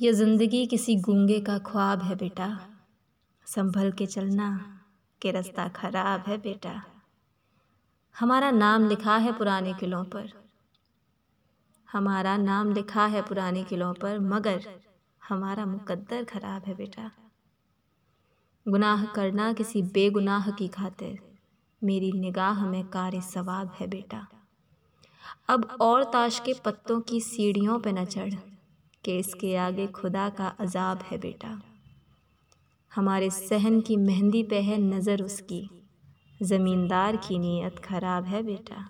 ये ज़िंदगी किसी गूँगे का ख्वाब है बेटा। संभल के चलना के रास्ता खराब है बेटा। हमारा नाम लिखा है पुराने किलों पर। हमारा नाम लिखा है पुराने किलों पर, मगर हमारा मुकद्दर खराब है बेटा। गुनाह करना किसी बेगुनाह की खातिर मेरी निगाह में कार सवाब है बेटा। अब और ताश के पत्तों की सीढ़ियों पे न चढ़। कि इसके आगे खुदा का अजाब है बेटा। हमारे सहन की मेहंदी पे है नज़र उसकी। ज़मींदार की नीयत ख़राब है बेटा।